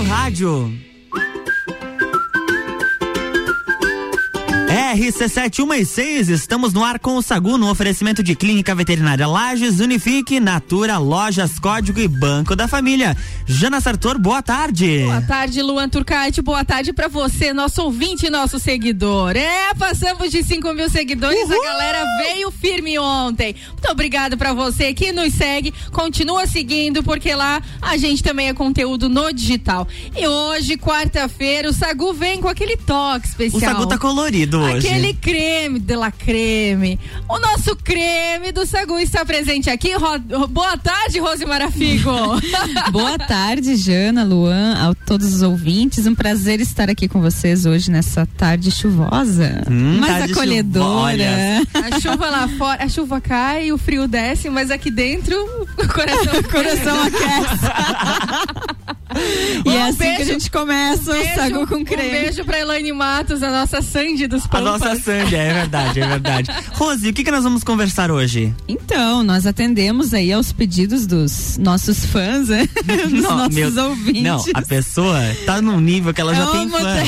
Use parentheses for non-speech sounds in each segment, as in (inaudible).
seu rádio. RC7116, estamos no ar com o Sagu no oferecimento de Clínica Veterinária Lages, Unifique, Natura, Lojas Código e Banco da Família. Jana Sartor, boa tarde. Boa tarde, Luan Turcati, boa tarde para você, nosso ouvinte e nosso seguidor. É, passamos de 5 mil seguidores, Uhul! a galera veio firme ontem. Muito obrigado para você que nos segue, continua seguindo, porque lá a gente também é conteúdo no digital. E hoje, quarta-feira, o Sagu vem com aquele toque especial. O Sagu tá colorido hoje. Aquele creme de la creme. O nosso creme do Sagu está presente aqui. Ro Boa tarde, Rose Marafigo. (laughs) Boa tarde, Jana, Luan, a todos os ouvintes. Um prazer estar aqui com vocês hoje nessa tarde chuvosa, hum, mas acolhedora. A chuva lá fora, a chuva cai, e o frio desce, mas aqui dentro o coração, (laughs) o coração (laughs) aquece. (laughs) e um é assim beijo, que a gente começa um o Sagu com creme. Um beijo pra Elaine Matos, a nossa Sandy dos Pampas. A nossa Sandy, é verdade, é verdade. (laughs) Rose, o que, que nós vamos conversar hoje? Então, nós atendemos aí aos pedidos dos nossos fãs, né? (laughs) dos não, nossos meu, ouvintes. Não, a pessoa tá num nível que ela já é tem fã.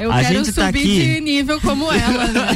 Eu a quero tá subir tá aqui... de nível como ela, né?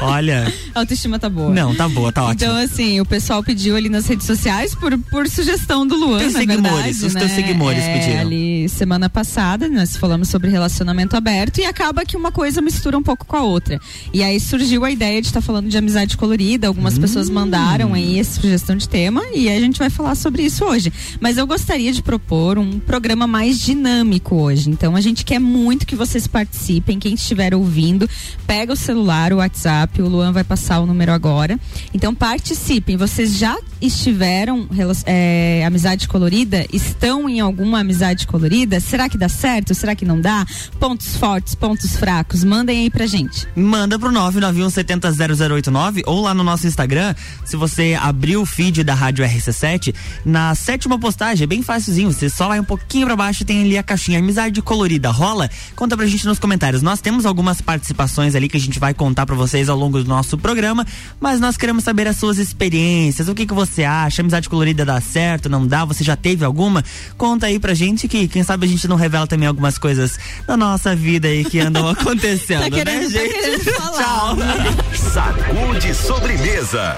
Olha. A autoestima tá boa. Não, tá boa, tá ótimo. Então, assim, o pessoal pediu ali nas redes sociais por, por sugestão do Luan, Tem na verdade seguidores, os teus né? seguidores é, pediram. Ali, semana passada, nós falamos sobre relacionamento aberto e acaba que uma coisa mistura um pouco com a outra. E aí surgiu a ideia de estar tá falando de amizade colorida. Algumas hum. pessoas mandaram aí essa sugestão de tema e a gente vai falar sobre isso hoje. Mas eu gostaria de propor um programa mais dinâmico hoje. Então a gente quer muito que vocês participem. Quem estiver ouvindo, pega o celular, o WhatsApp, o Luan vai passar o número agora. Então participem. Vocês já estiveram é, amizade colorida? Estão em alguma amizade colorida? Será que dá certo? Será que não dá? Pontos fortes, pontos fracos, mandem aí pra gente. Manda pro 991700089 ou lá no nosso Instagram, se você abrir o feed da Rádio RC7, na sétima postagem, é bem facilzinho, você só vai um pouquinho pra baixo tem ali a caixinha amizade colorida, rola? Conta pra gente nos comentários. Nós temos algumas participações ali que a gente vai contar pra vocês ao longo do nosso programa, mas nós queremos saber as suas experiências, o que que você acha, amizade colorida dá certo, não dá? Você já teve alguma? Alguma, conta aí pra gente que quem sabe a gente não revela também algumas coisas da nossa vida aí que andam (laughs) acontecendo, tá querendo, né, gente? Tá (laughs) Tchau. Sacude sobremesa.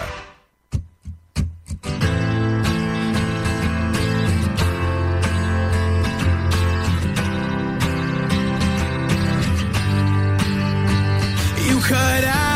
You cut out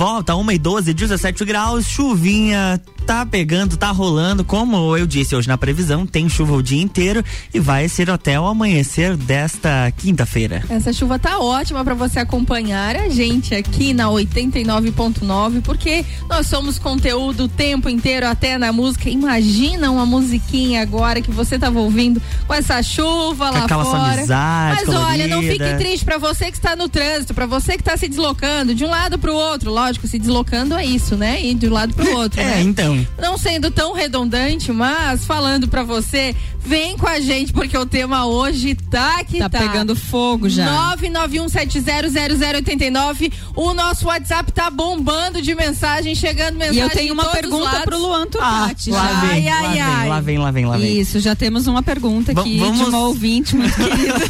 volta, 1 e 12, 17 graus, chuvinha, tá pegando, tá rolando. Como eu disse hoje na previsão, tem chuva o dia inteiro e vai ser até o amanhecer desta quinta-feira. Essa chuva tá ótima para você acompanhar a gente aqui na 89.9, porque nós somos conteúdo o tempo inteiro, até na música. Imagina uma musiquinha agora que você tava ouvindo com essa chuva Com lá aquela fora. amizade Mas olha, não fique colorida. triste para você que está no trânsito, para você que está se deslocando de um lado pro outro. Lógico, se deslocando é isso, né? E de um lado pro outro, É, né? então. Não sendo tão redundante, mas falando pra você, vem com a gente porque o tema hoje tá que Tá, tá. pegando fogo já. 991700089. O nosso WhatsApp tá bombando de mensagem, chegando mensagem E eu tenho uma pergunta lados. pro Luan Turcati. lá já. vem, Ai, ai, lá vem, lá vem, lá vem, lá vem. Isso, já temos uma pergunta aqui vamos- de uma ouvinte muito (laughs) querida.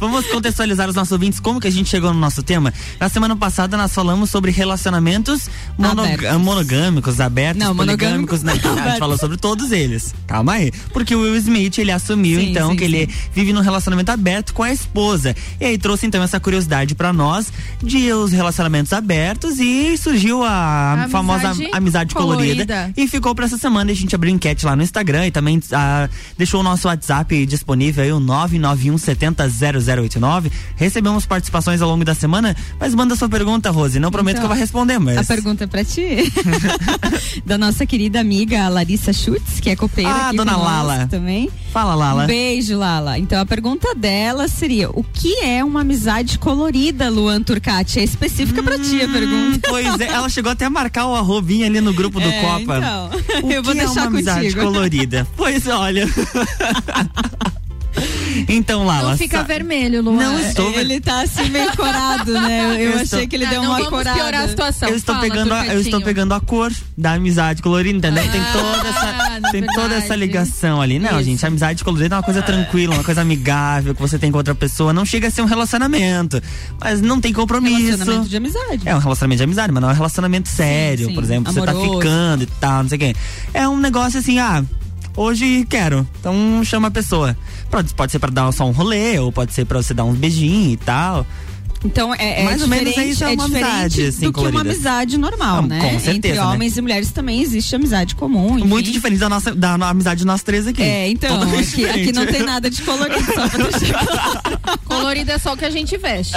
Vamos contextualizar os nossos ouvintes como que a gente chegou no nosso tema. Na semana passada nós falamos sobre relacionamentos Abertos. monogâmicos, abertos, Não, poligâmicos, né? (laughs) A gente falou sobre todos eles. Calma aí. Porque o Will Smith, ele assumiu Sim, então sim, que ele vive num relacionamento aberto com a esposa. E aí trouxe então essa curiosidade pra nós de os relacionamentos abertos e surgiu a Amizade famosa amizade colorida. colorida. E ficou pra essa semana. A gente abriu enquete lá no Instagram e também ah, deixou o nosso WhatsApp disponível aí, o 991 70 0089. Recebemos participações ao longo da semana, mas manda sua pergunta, Rose. Não prometo Então, que eu vou responder, mas. A pergunta é pra ti. (laughs) da nossa querida amiga Larissa Schutz, que é copeira Ah, aqui dona Lala. também. Fala, Lala. Um beijo, Lala. Então a pergunta dela seria: o que é uma amizade colorida, Luan Turcati? É específica pra ti a Hum, pergunta. Pois é, ela chegou até a marcar o arrobinha ali no grupo do É, Copa. então, O eu vou que é deixar uma amizade contigo. colorida? Pois olha. (laughs) (laughs) então, Lala. Não fica sa- vermelho, Luan. Não estou Ele tá assim meio corado, né? (laughs) Eu, Eu achei estou- que ele Ah, deu não uma vamos corada. piorar a situação. Eu estou, Fala, pegando a, eu estou pegando a cor da amizade colorida, entendeu? tem toda essa, Ah, tem toda essa ligação ali. Não, Isso. gente, a amizade colorida é uma coisa tranquila, uma coisa amigável que você tem com outra pessoa. Não chega a ser um relacionamento, mas não tem compromisso. Relacionamento de amizade. É um relacionamento de amizade, mas não é um relacionamento sério. sim. Por exemplo, você tá Amoroso. ficando e tal, não sei o quê. É um negócio assim, ah, hoje quero. Então chama a pessoa. Pode, pode ser pra dar só um rolê, ou pode ser pra você dar uns beijinhos e tal. Então é, é Mais ou menos isso é uma diferente amizade, assim, do que uma colorida. amizade normal, Ah, né? com certeza, Entre né? homens e mulheres também existe amizade comum. enfim. Muito diferente da nossa da amizade de nós três aqui. É, então, aqui, aqui não tem nada de colorido, só pra deixar. (laughs) Colorido é só o que a gente veste.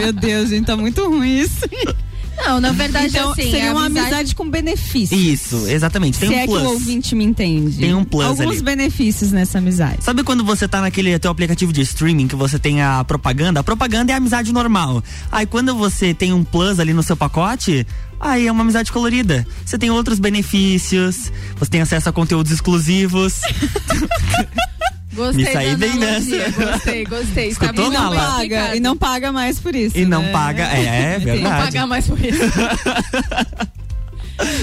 Meu Deus, gente, tá muito ruim isso. (laughs) Não, na verdade, Então, assim, seria uma amizade com benefício. Isso, exatamente. Tem Se um é plus. que o ouvinte me entende. Tem um plus Alguns ali. benefícios nessa amizade. Sabe quando você tá naquele teu aplicativo de streaming que você tem a propaganda? A propaganda é a amizade normal. Aí quando você tem um plus ali no seu pacote, aí é uma amizade colorida. Você tem outros benefícios, você tem acesso a conteúdos exclusivos. (laughs) Gostei Me saí da bem analogia, nessa. Gostei, gostei. Está Escutou, E não paga, explicado. e não paga mais por isso. e não né? paga. É, é Não verdade. pagar mais por isso. (laughs)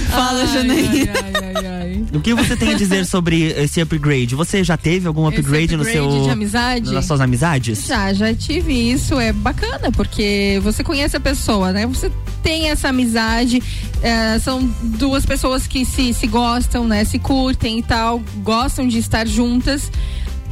Fala, Ai, Janaína. ai, ai, ai, ai. O que você tem a dizer sobre esse upgrade? Você já teve algum Esse upgrade, no upgrade seu de amizade? nas suas amizades? Já, já tive isso, é bacana, porque você conhece a pessoa, né? Você tem essa amizade, é, são duas pessoas que se, se gostam, né? Se curtem e tal, gostam de estar juntas.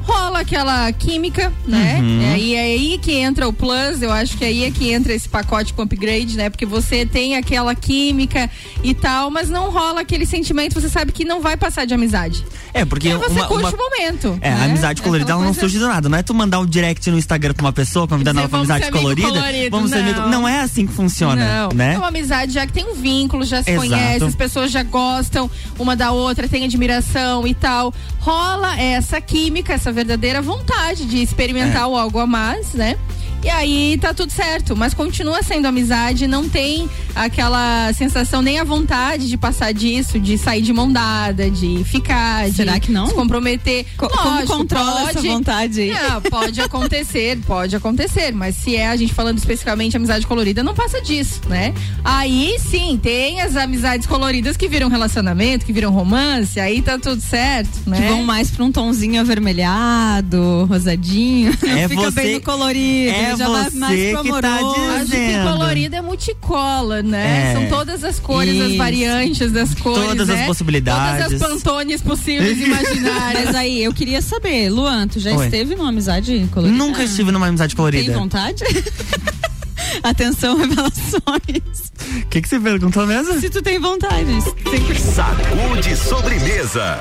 Rola aquela química, né? Uhum. É, e é aí que entra o plus, eu acho que aí é que entra esse pacote com upgrade, né? Porque você tem aquela química e tal, mas não rola aquele sentimento, você sabe que não vai passar de amizade. É, porque aí você uma, curte uma- o momento. É, né? a amizade colorida Aquela ela não coisa- surge do nada. Não é tu mandar um direct no Instagram pra uma pessoa convidando ela pra "Vamos amizade colorida. colorido", vamos ser amigo. não. Não é assim que funciona, Não, né? é uma amizade já que tem um vínculo, já se Exato. conhece, as pessoas já gostam uma da outra, tem admiração e tal. Rola essa química, essa verdadeira vontade de experimentar É. o algo a mais, né? E aí tá tudo certo, mas continua sendo amizade, não tem aquela sensação nem a vontade de passar disso, de sair de mão dada, de ficar, Será de que não? se comprometer. Co- como Lógico, controla essa pode- vontade aí? não, pode acontecer, pode acontecer, mas se é a gente falando especificamente amizade colorida, não passa disso, né? Aí sim, tem as amizades coloridas que viram relacionamento, que viram romance, aí tá tudo certo, né? Que vão mais pra um tomzinho avermelhado, rosadinho. É (laughs) Fica você- bem no colorido. é já vai você que tá amoroso. Acho que dizendo. colorido é multicola, né? É. São todas as cores, as Isso. variantes das cores. Todas as né? possibilidades. Todas as pantones possíveis e imaginárias. (laughs) Mas aí, eu queria saber, Luan, tu já Oi. esteve numa amizade colorida? Nunca estive numa amizade Tem colorida. vontade? (laughs) Atenção, revelações. O que, que você perguntou mesmo? Se tu tem vontade. Sempre. Sacude sobremesa.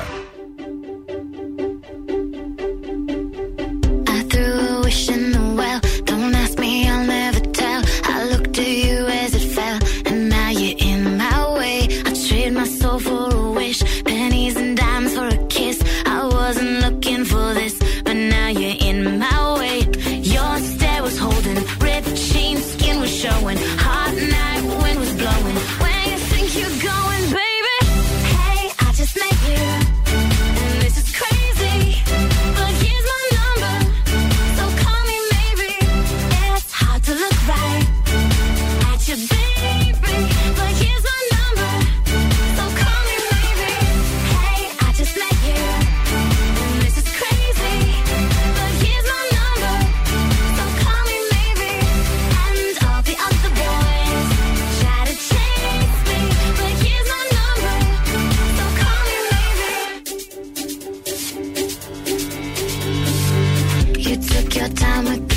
You took your time with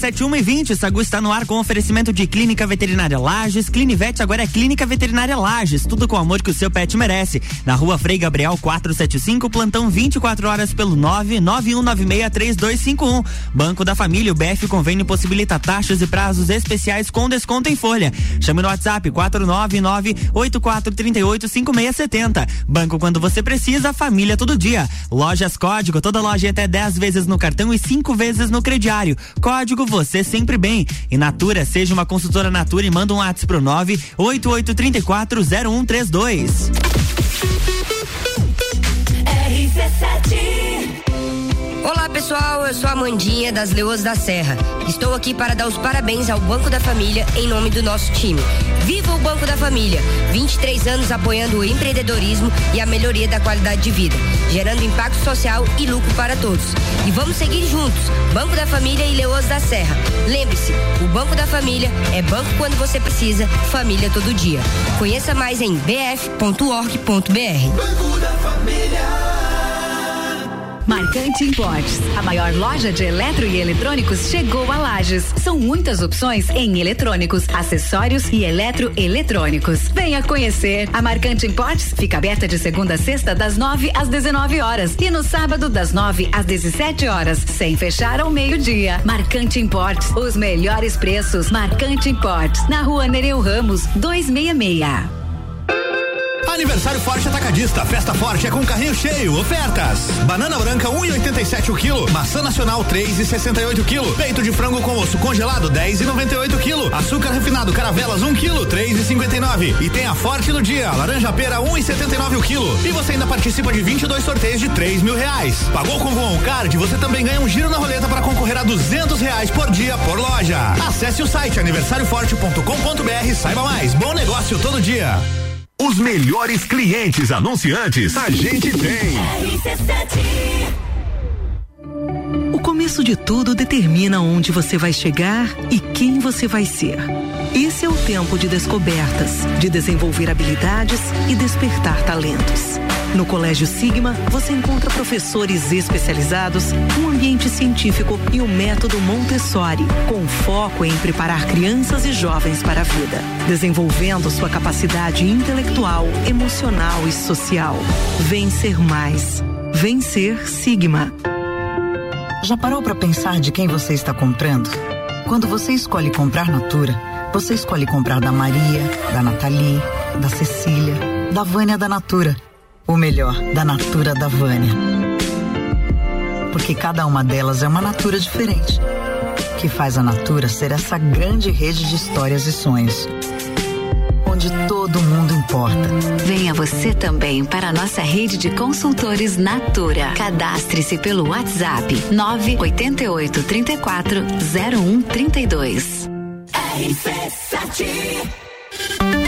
RC71 e 20, Sagu está no ar com oferecimento de Clínica Veterinária Lages. Clinivete agora é Clínica Veterinária Lages, tudo com o amor que o seu pet merece. Na rua Frei Gabriel 475, plantão 24 horas pelo 991963251. Banco da Família, o BF Convênio possibilita taxas e prazos especiais com desconto em folha. Chame no WhatsApp 499-8438-5670. Banco quando você precisa, família todo dia. Lojas Código, toda loja em até 10 vezes no cartão e 5 vezes no crediário. Código você sempre bem. E Natura, seja uma consultora Natura e manda um WhatsApp pro 988340132. Olá pessoal, eu sou a Mandinha das Leoas da Serra. Estou aqui para dar os parabéns ao Banco da Família em nome do nosso time. Viva o Banco da Família! 23 anos apoiando o empreendedorismo e a melhoria da qualidade de vida, gerando impacto social e lucro para todos. E vamos seguir juntos, Banco da Família e Leoas da Serra. Lembre-se, o Banco da Família é banco quando você precisa, família todo dia. Conheça mais em bf.org.br. Marcante Importes, a maior loja de eletro e eletrônicos chegou a Lages. São muitas opções em eletrônicos, acessórios e eletroeletrônicos. Venha conhecer. A Marcante Importes fica aberta de segunda a sexta das 9 às 19 horas e no sábado das 9 às 17 horas, sem fechar ao meio-dia. Marcante Importes, os melhores preços. Marcante Importes, na Rua Nereu Ramos, 266. Aniversário Forte Atacadista. Festa Forte é com carrinho cheio. Ofertas. Banana branca 1,87 o quilo. Maçã nacional 3,68 quilo. Peito de frango com osso congelado 10,98 quilo. Açúcar refinado Caravelas 1 quilo 3,59. E tem a Forte do dia. Laranja pera 1,79 o quilo. E você ainda participa de 22 sorteios de 3 mil reais. Pagou com o Card? Você também ganha um giro na roleta para concorrer a 200 reais por dia por loja. Acesse o site aniversarioforte.com.br. Saiba mais. Bom negócio todo dia. Os melhores clientes anunciantes a gente tem. O começo de tudo determina onde você vai chegar e quem você vai ser. Esse é o tempo de descobertas, de desenvolver habilidades e despertar talentos. No Colégio Sigma, você encontra professores especializados, um ambiente científico e o método Montessori, com foco em preparar crianças e jovens para a vida, desenvolvendo sua capacidade intelectual, emocional e social. Vencer mais. Vencer Sigma. Já parou para pensar de quem você está comprando? Quando você escolhe comprar Natura, você escolhe comprar da Maria, da Nathalie, da Cecília, da Vânia da Natura o melhor da Natura da Vânia. Porque cada uma delas é uma Natura diferente. Que faz a Natura ser essa grande rede de histórias e sonhos. Onde todo mundo importa. Venha você também para a nossa rede de consultores Natura. Cadastre-se pelo WhatsApp 988 34 0132. RC7 tem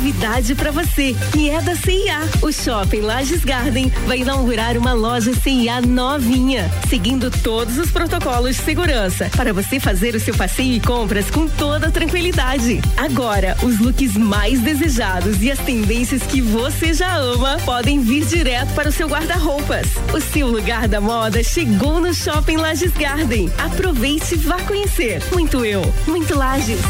novidade para você, que é da CIA. O Shopping Lages Garden vai inaugurar uma loja CIA novinha, seguindo todos os protocolos de segurança, para você fazer o seu passeio e compras com toda tranquilidade. Agora, os looks mais desejados e as tendências que você já ama podem vir direto para o seu guarda-roupas. O seu lugar da moda chegou no Shopping Lages Garden. Aproveite e vá conhecer. Muito eu, muito Lages.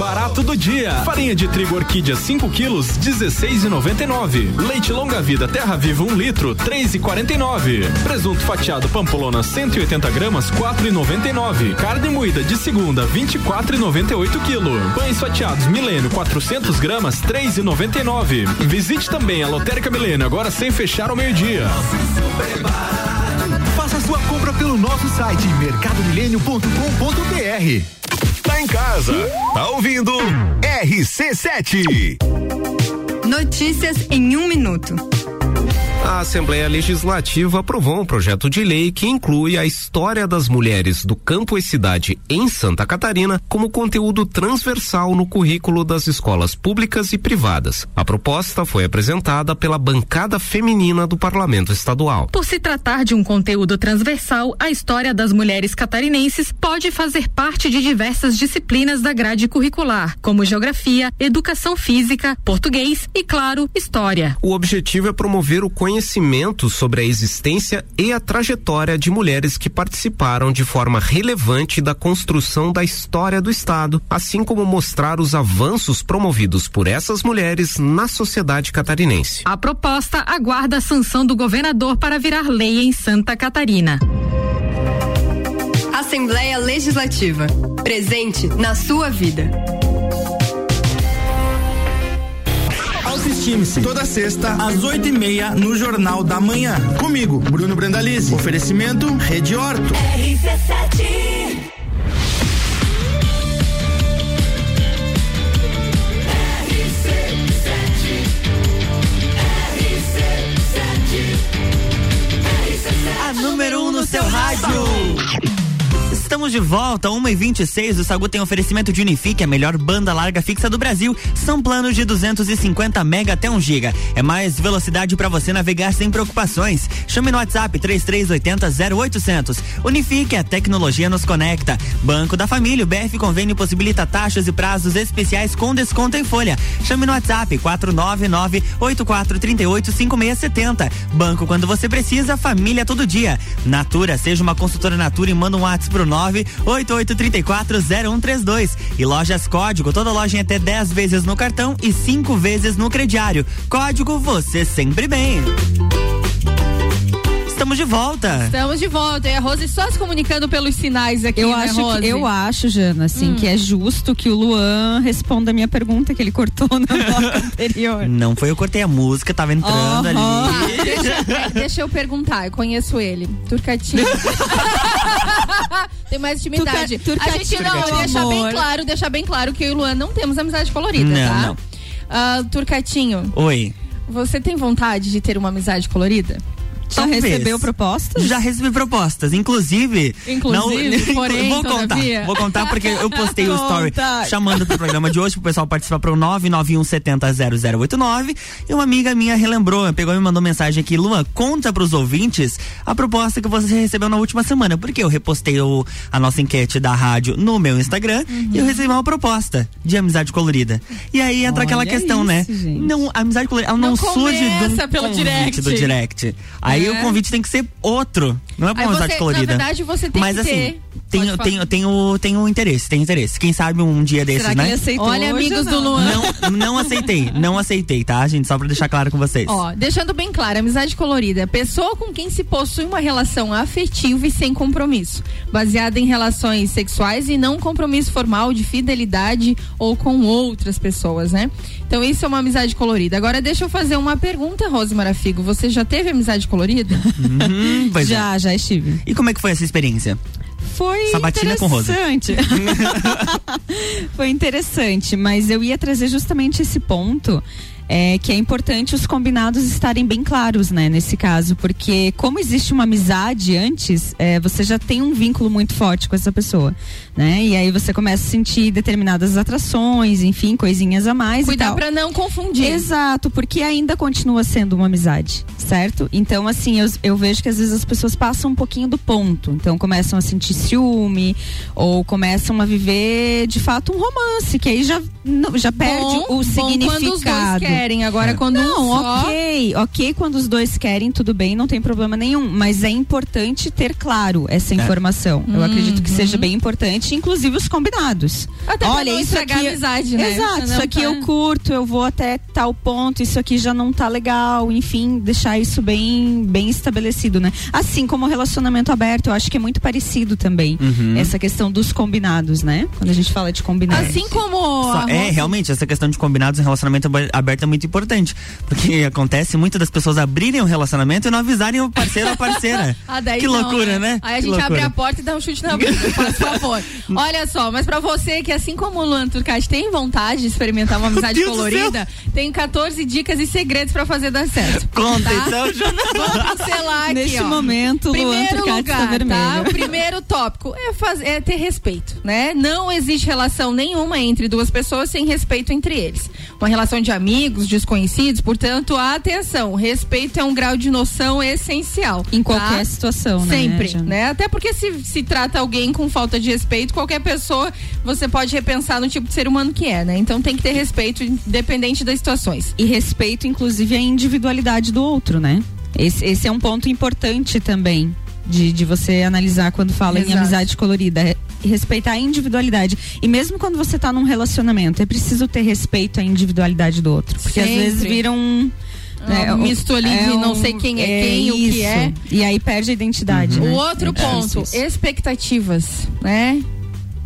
Barato do dia. Farinha de trigo orquídea 5 quilos, 16,99. Leite longa vida Terra Viva 1 um litro, 3,49. Presunto fatiado Pampolona 180 gramas, 4,99. Carne moída de segunda, 24,98 quilo. Pães fatiados Milênio 400 gramas, 3,99. Visite também a Lotérica Milênio agora sem fechar ao meio-dia. Faça sua compra pelo nosso site mercadomilênio.com.br em casa, tá ouvindo RC7. Notícias em um minuto. A Assembleia Legislativa aprovou um projeto de lei que inclui a história das mulheres do campo e cidade em Santa Catarina como conteúdo transversal no currículo das escolas públicas e privadas. A proposta foi apresentada pela bancada feminina do Parlamento Estadual. Por se tratar de um conteúdo transversal, a história das mulheres catarinenses pode fazer parte de diversas disciplinas da grade curricular, como geografia, educação física, português e, claro, história. O objetivo é promover o conhecimento conhecimento sobre a existência e a trajetória de mulheres que participaram de forma relevante da construção da história do Estado, assim como mostrar os avanços promovidos por essas mulheres na sociedade catarinense. A proposta aguarda a sanção do governador para virar lei em Santa Catarina. Assembleia Legislativa. Presente na sua vida. Autoestime-se. Toda sexta, às oito e meia, no Jornal da Manhã. Comigo, Bruno Brandalize. Oferecimento Rede Horto. RC7. A número um no seu rádio. Estamos de volta, 1h26. O Sagu tem oferecimento de Unifique, a melhor banda larga fixa do Brasil. São planos de 250 mega até 1 giga. É mais velocidade para você navegar sem preocupações. Chame no WhatsApp 3380 0800. Unifique, a tecnologia nos conecta. Banco da Família, o BF Convênio possibilita taxas e prazos especiais com desconto em folha. Chame no WhatsApp 499 8438 5670. Banco quando você precisa, família todo dia. Natura, seja uma consultora Natura e manda um WhatsApp pro 988340132. E lojas Código, toda loja em até 10 vezes no cartão e 5 vezes no crediário. Código você sempre bem. Estamos de volta. Estamos de volta. E a Rose só se comunicando pelos sinais aqui, Eu né, acho, Rose? que, eu acho, Jana, assim, Hum. que é justo que o Luan responda a minha pergunta que ele cortou (laughs) no bloco anterior. Não foi eu cortei a música, tava entrando ali. Tá, deixa, deixa eu perguntar, eu conheço ele. Turcatinho. (laughs) Tem mais intimidade. Turca- a gente não, Turcatinho, deixa bem claro, deixa bem claro que eu e o Luan não temos amizade colorida, Não, tá? não. Ah, Turcatinho, Oi. você tem vontade de ter uma amizade colorida? Já Talvez. recebeu propostas? Já recebi propostas, inclusive. Inclusive, (laughs) porém, vou contar, todavia. vou contar porque eu postei o story (laughs) chamando pro programa de hoje pro pessoal participar pro 991700089 e uma amiga minha relembrou, pegou e me mandou mensagem aqui, Luan, conta pros ouvintes a proposta que você recebeu na última semana, porque eu repostei o- a nossa enquete da rádio no meu Instagram e eu recebi uma proposta de amizade colorida. E aí entra aquela Olha questão, né? isso, gente. Não, amizade colorida, ela não, Não surge começa pelo direct. do direct. Aí É. o convite tem que ser outro, não é pra Aí uma amizade colorida. na verdade, você tem Mas que assim, ter. tenho, tenho, tenho, tenho interesse, tenho interesse. Quem sabe um dia desses, Será que né? Olha, hoje amigos do? Luan. Não, não aceitei, não aceitei, tá, gente? Só pra deixar claro com vocês. Ó, deixando bem claro, amizade colorida, pessoa com quem se possui uma relação afetiva e sem compromisso, baseada em relações sexuais e não compromisso formal de fidelidade ou com outras pessoas, né? Então isso é uma amizade colorida. Agora deixa eu fazer uma pergunta, Rose Marafigo. Você já teve amizade colorida? Hum, pois é. Já, já estive. E como é que foi essa experiência? Foi Sabatina interessante. (laughs) Foi interessante, mas eu ia trazer justamente esse ponto. É, que é importante os combinados estarem bem claros, né, nesse caso, porque como existe uma amizade antes, é, você já tem um vínculo muito forte com essa pessoa, né? E aí você começa a sentir determinadas atrações, enfim, coisinhas a mais. Cuidar tal. pra não confundir. Exato, porque ainda continua sendo uma amizade, certo? Então, assim, eu, eu vejo que às vezes as pessoas passam um pouquinho do ponto. Então, começam a sentir ciúme ou começam a viver, de fato, um romance, que aí já, já perde Bom, o bom significado. Quando os dois querem. Agora, quando Não, um só... ok, ok, quando os dois querem, tudo bem, não tem problema nenhum. Mas é importante ter claro essa informação. Eu acredito que seja bem importante, inclusive os combinados. Uhum. Até Olha, não isso estragar aqui, a amizade, né? Exato, isso não aqui tá- eu curto, eu vou até tal ponto, isso aqui já não tá legal, enfim, deixar isso bem, bem estabelecido, né? Assim como o relacionamento aberto, eu acho que é muito parecido também. Uhum. Essa questão dos combinados, né? Quando a gente fala de combinados. Assim como... Só- é, realmente, essa questão de combinados em relacionamento ab- aberto é muito importante. Porque acontece muito das pessoas abrirem o relacionamento e não avisarem o parceiro ou a parceira. (laughs) Ah, daí que não, loucura, né? Aí a gente loucura. abre a porta e dá um chute na bunda, por favor. (laughs) Olha só, mas pra você que assim como o Luan Turcati tem vontade de experimentar uma (laughs) amizade colorida, tem 14 dicas e segredos pra fazer dar certo. Conta, tá? então, Jana. Vamos pincelar aqui, Neste ó. momento, o Luan Primeiro Turcati lugar, está vermelho. tá? O primeiro tópico é, faz- é ter respeito, né? Não existe relação nenhuma entre duas pessoas sem respeito entre eles. Uma relação de amigos, desconhecidos, portanto, atenção, respeito é um grau de noção essencial. Em tá? qualquer situação, né, Sempre, Jana? né? Até porque se se trata alguém com falta de respeito, qualquer pessoa, você pode repensar no tipo de ser humano que é, né? Então tem que ter respeito, independente das situações. E respeito, inclusive, a individualidade do outro, né? Esse, esse é um ponto importante também de, de você analisar quando fala em Exato. amizade colorida. É respeitar a individualidade. E mesmo quando você tá num relacionamento, é preciso ter respeito à individualidade do outro. Porque às Sempre. vezes vira um. É um misto ali de não sei quem é quem, o que isso. é. E aí perde a identidade. né? O outro É ponto, isso. expectativas, né?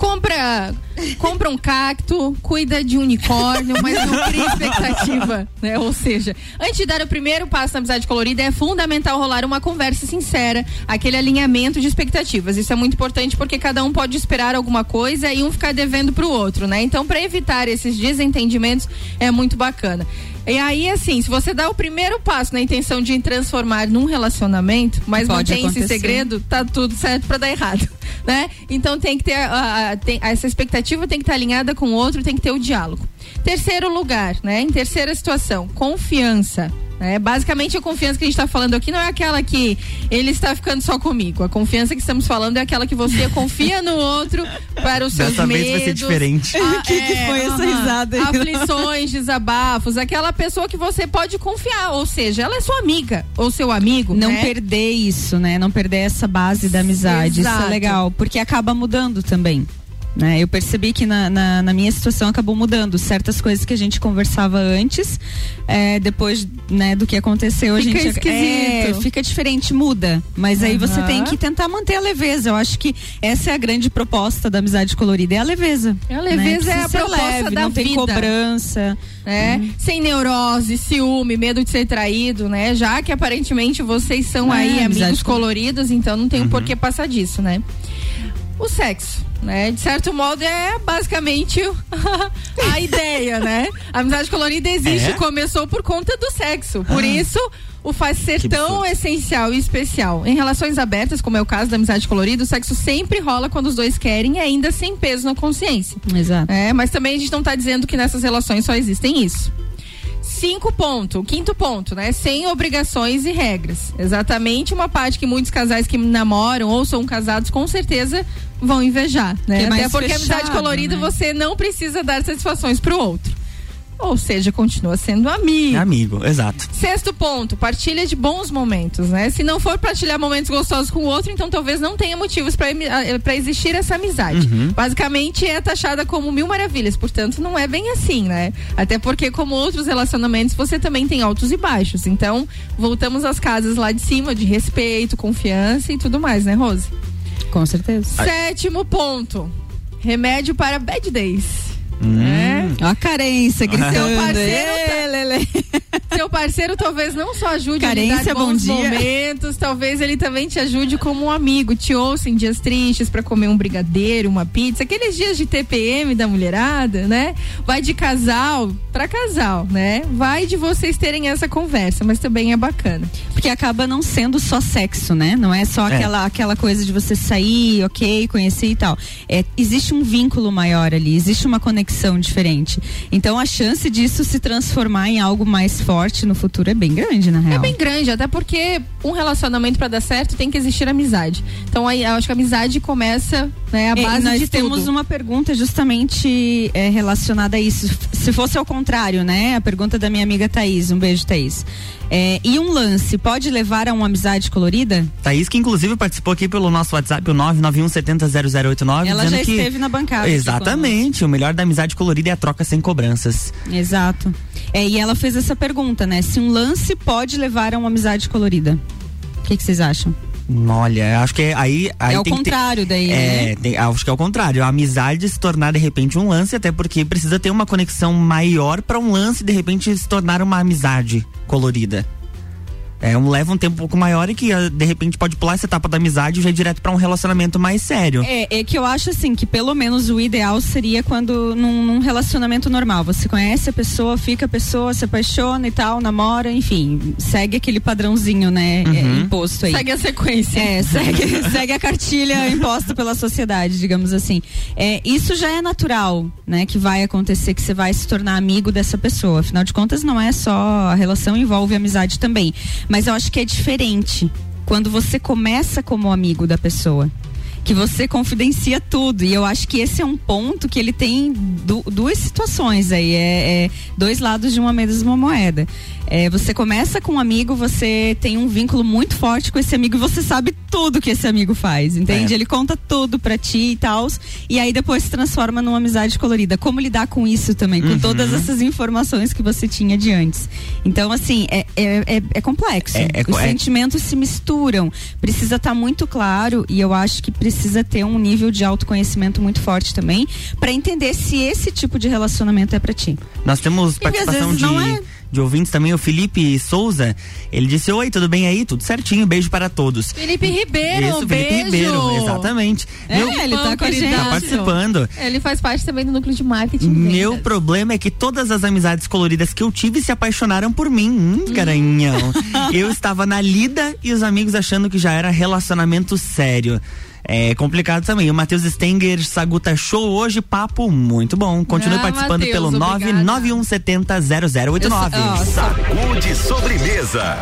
Compra, compra um cacto, cuida de unicórnio, mas não cria expectativa, né? Ou seja, antes de dar o primeiro passo na amizade colorida, é fundamental rolar uma conversa sincera, aquele alinhamento de expectativas. Isso é muito importante porque cada um pode esperar alguma coisa e um ficar devendo pro outro, né? Então, para evitar esses desentendimentos, é muito bacana. E aí, assim, se você dá o primeiro passo na intenção de transformar num relacionamento, mas Pode mantém esse acontecer. segredo, tá tudo certo pra dar errado, (laughs) né? Então tem que ter a- a- tem- essa expectativa tem que estar alinhada com o outro, tem que ter o diálogo. Terceiro lugar, né? Em terceira situação, confiança. Né? basicamente a confiança que a gente está falando aqui não é aquela que ele está ficando só comigo. A confiança que estamos falando é aquela que você confia no outro para os seus Dessa vez medos. vai ser diferente. Ah, (laughs) O que que foi essa risada aí? Aflições, desabafos, aquela pessoa que você pode confiar, ou seja, ela é sua amiga ou seu amigo, Não né? perder isso, né? Não perder essa base da amizade. Isso Exato. é legal, porque acaba mudando também. Né? Eu percebi que na, na, na, minha situação acabou mudando certas coisas que a gente conversava antes, é, depois né, do que aconteceu, fica a gente esquisito. É, fica diferente, muda. Mas aí você tem que tentar manter a leveza. Eu acho que essa é a grande proposta da amizade colorida, é a leveza. A leveza né? é a proposta leve, da não vida. tem cobrança. Né? Uhum. Sem neurose, ciúme, medo de ser traído, né? Já que aparentemente vocês são É, aí amigos coloridos, então não tem Uhum. um por que passar disso, né? O sexo, né? De certo modo é basicamente (laughs) a ideia, né? A amizade colorida existe, É? começou por conta do sexo. Por Ah. isso o faz ser Que tão absurdo. essencial e especial. Em relações abertas, como é o caso da amizade colorida, o sexo sempre rola quando os dois querem e ainda sem peso na consciência. Exato. É, mas também a gente não tá dizendo que nessas relações só existem isso. Cinco ponto, quinto ponto, né? Sem obrigações e regras. Exatamente uma parte que muitos casais que namoram ou são casados com certeza vão invejar, né? É Até porque a amizade fechado, colorida né? você não precisa dar satisfações pro outro. Ou seja, continua sendo amigo. Amigo, exato. Sexto ponto, partilha de bons momentos, né? Se não for partilhar momentos gostosos com o outro, então talvez não tenha motivos para existir essa amizade. Uhum. Basicamente é taxada como mil maravilhas, portanto não é bem assim, né? Até porque como outros relacionamentos, você também tem altos e baixos. Então, voltamos às casas lá de cima de respeito, confiança e tudo mais, né, Rose? Com certeza. Sétimo ponto, remédio para bad days. Hum. É. Ó a carência gritando. Seu parceiro tá- Lelê. Seu parceiro talvez não só ajude Carência, a lhe dar bom bons dia. momentos, talvez ele também te ajude como um amigo, te ouça em dias tristes pra comer um brigadeiro, uma pizza, aqueles dias de TPM da mulherada, né? Vai de casal pra casal, né? Vai de vocês terem essa conversa, mas também é bacana. Porque acaba não sendo só sexo, né? Não é só É. aquela, aquela coisa de você sair, ok, conhecer e tal. É, existe um vínculo maior ali, existe uma conexão diferente. Então a chance disso se transformar em algo mais forte no futuro é bem grande, na real. É bem grande, até porque um relacionamento pra dar certo tem que existir amizade. Então aí acho que a amizade começa, né, a É, base nós de temos tudo. uma pergunta justamente é, relacionada a isso. Se fosse ao contrário, né? A pergunta da minha amiga Thaís. Um beijo, Thaís. É, e um lance pode levar a uma amizade colorida? Thaís, que inclusive participou aqui pelo nosso WhatsApp, o 991700089. Ela já esteve na bancada. Exatamente, o melhor da amizade colorida é a troca sem cobranças. Exato. É, e ela fez essa pergunta, né? Se um lance pode levar a uma amizade colorida. O que vocês acham? Olha, acho que é aí. aí é o que ter- contrário daí, É, né? tem- acho que é o contrário. A amizade se tornar de repente um lance, até porque precisa ter uma conexão maior para um lance de repente se tornar uma amizade colorida. É, um, leva um tempo um pouco maior e que ah, de repente pode pular essa etapa da amizade e já ir direto para um relacionamento mais sério. É, é que eu acho assim que pelo menos o ideal seria quando num, num relacionamento normal. Você conhece a pessoa, fica a pessoa, se apaixona e tal, namora, enfim, segue aquele padrãozinho, né? é, Uhum. imposto aí. Segue a sequência. É, segue, (laughs) segue a cartilha imposta pela sociedade, digamos assim. É, isso já é natural, né? Que vai acontecer, que você vai se tornar amigo dessa pessoa. Afinal de contas, não é só a relação, envolve amizade também. Mas eu acho que é diferente quando você começa como amigo da pessoa. Que você confidencia tudo. E eu acho que esse é um ponto que ele tem du- duas situações aí. É, é dois lados de uma mesma moeda. É, você começa com um amigo, você tem um vínculo muito forte com esse amigo e você sabe tudo que esse amigo faz, entende? É. Ele conta tudo pra ti e tal. E aí depois se transforma numa amizade colorida. Como lidar com isso também? Com Uhum. todas essas informações que você tinha de antes. Então, assim, é, é, é, é complexo. É- é- Os sentimentos se misturam. Precisa estar muito claro e eu acho que precisa ter um nível de autoconhecimento muito forte também pra entender se esse tipo de relacionamento é pra ti. Nós temos participação de, é. de ouvintes também, o Felipe Souza. Ele disse: Oi, tudo bem aí? Tudo certinho, beijo para todos. Felipe Ribeiro, Isso, Felipe beijo. Ribeiro, exatamente. É, ele tá com a gente. Tá participando. Ele faz parte também do núcleo de marketing. Meu vendas. problema é que todas as amizades coloridas que eu tive se apaixonaram por mim. Hum, garanhão. (laughs) eu estava na lida e os amigos achando que já era relacionamento sério. É complicado também. O Matheus Stenger Saguta Show hoje, papo muito bom. Continue Ah, participando Matheus, pelo obrigada. 99170 0089. Eu sou- ó, Sacude sobremesa.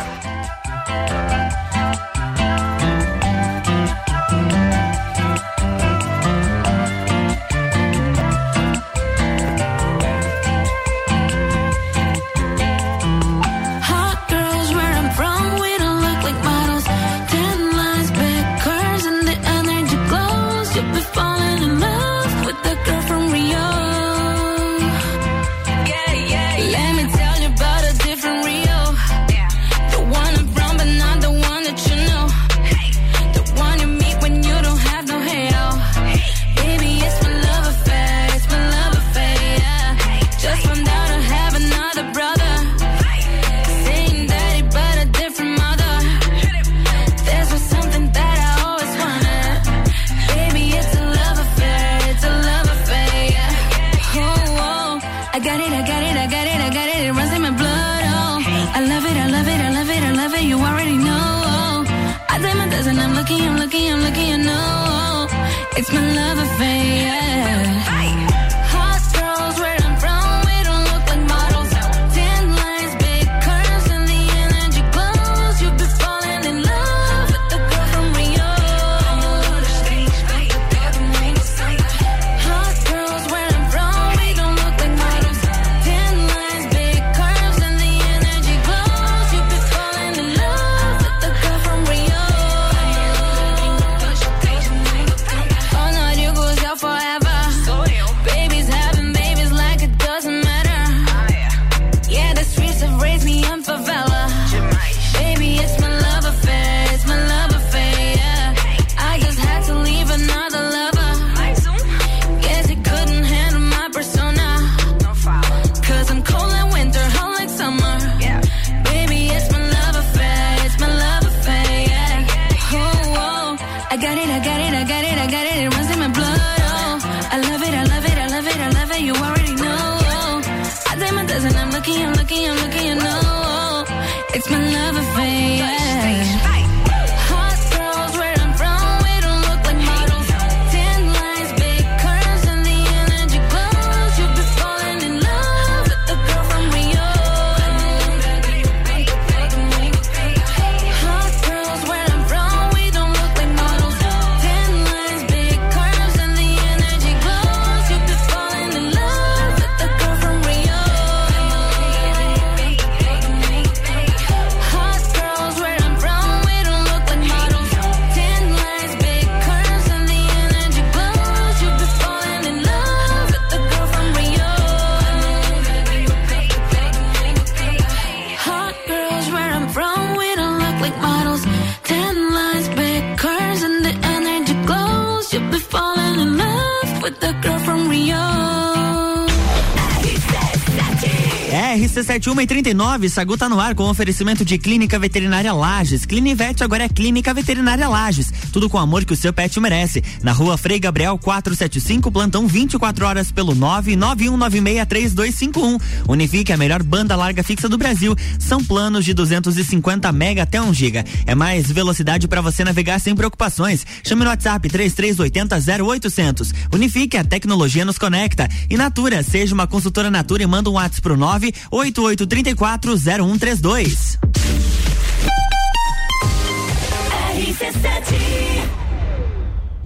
RC7139, Sagu tá no ar com oferecimento de Clínica Veterinária Lages. Clinivete agora é Clínica Veterinária Lages. Tudo com o amor que o seu pet merece. Na rua Frei Gabriel 475, plantão 24 horas pelo 991963251. Unifique a melhor banda larga fixa do Brasil. São planos de 250 mega até 1 giga. É mais velocidade para você navegar sem preocupações. Chame no WhatsApp 3380 0800. Unifique, a tecnologia nos conecta. E Natura, seja uma consultora Natura e manda um WhatsApp pro 988340132.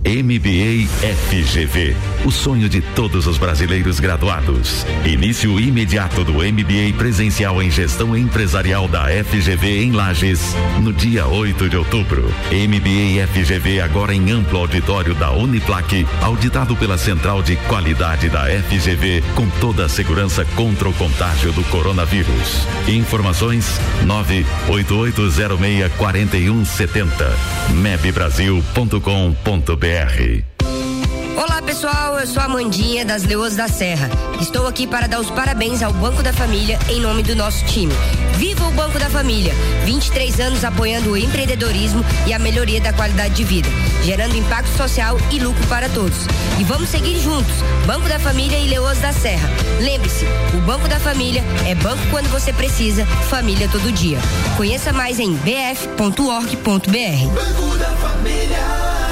MBA FGV, o sonho de todos os brasileiros graduados. Início imediato do MBA presencial em gestão empresarial da FGV em Lages, no dia 8 de outubro. MBA FGV agora em amplo auditório da Uniplaque, auditado pela Central de Qualidade da FGV, com toda a segurança contra o contágio do coronavírus. Informações 988064170 mebbrasil.com.br Olá pessoal, eu sou a Amandinha das Leoas da Serra. Estou aqui para dar os parabéns ao Banco da Família em nome do nosso time. Viva o Banco da Família! 23 anos apoiando o empreendedorismo e a melhoria da qualidade de vida, gerando impacto social e lucro para todos. E vamos seguir juntos, Banco da Família e Leoas da Serra. Lembre-se, o Banco da Família é banco quando você precisa, família todo dia. Conheça mais em bf.org.br. Banco da Família.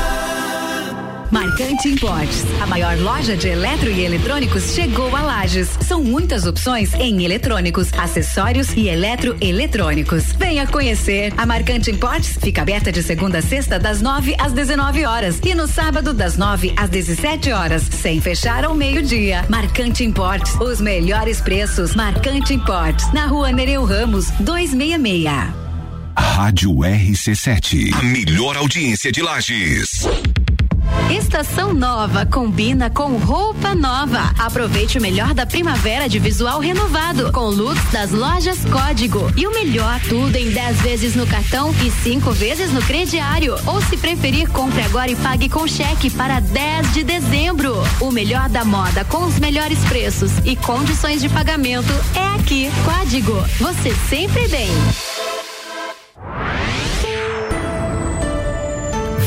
Marcante Importes, a maior loja de eletro e eletrônicos chegou a Lages. São muitas opções em eletrônicos, acessórios e eletroeletrônicos. Venha conhecer. A Marcante Importes fica aberta de segunda a sexta das 9 às 19 horas e no sábado das 9 às 17 horas, sem fechar ao meio-dia. Marcante Importes, os melhores preços. Marcante Importes, na Rua Nereu Ramos, 266. Rádio RC7. A melhor audiência de Lages. Estação nova combina com roupa nova. Aproveite o melhor da primavera de visual renovado com looks das lojas Código. E o melhor, tudo em 10 vezes no cartão e 5 vezes no crediário. Ou se preferir, compre agora e pague com cheque para 10 de dezembro. O melhor da moda com os melhores preços e condições de pagamento é aqui. Código, você sempre bem.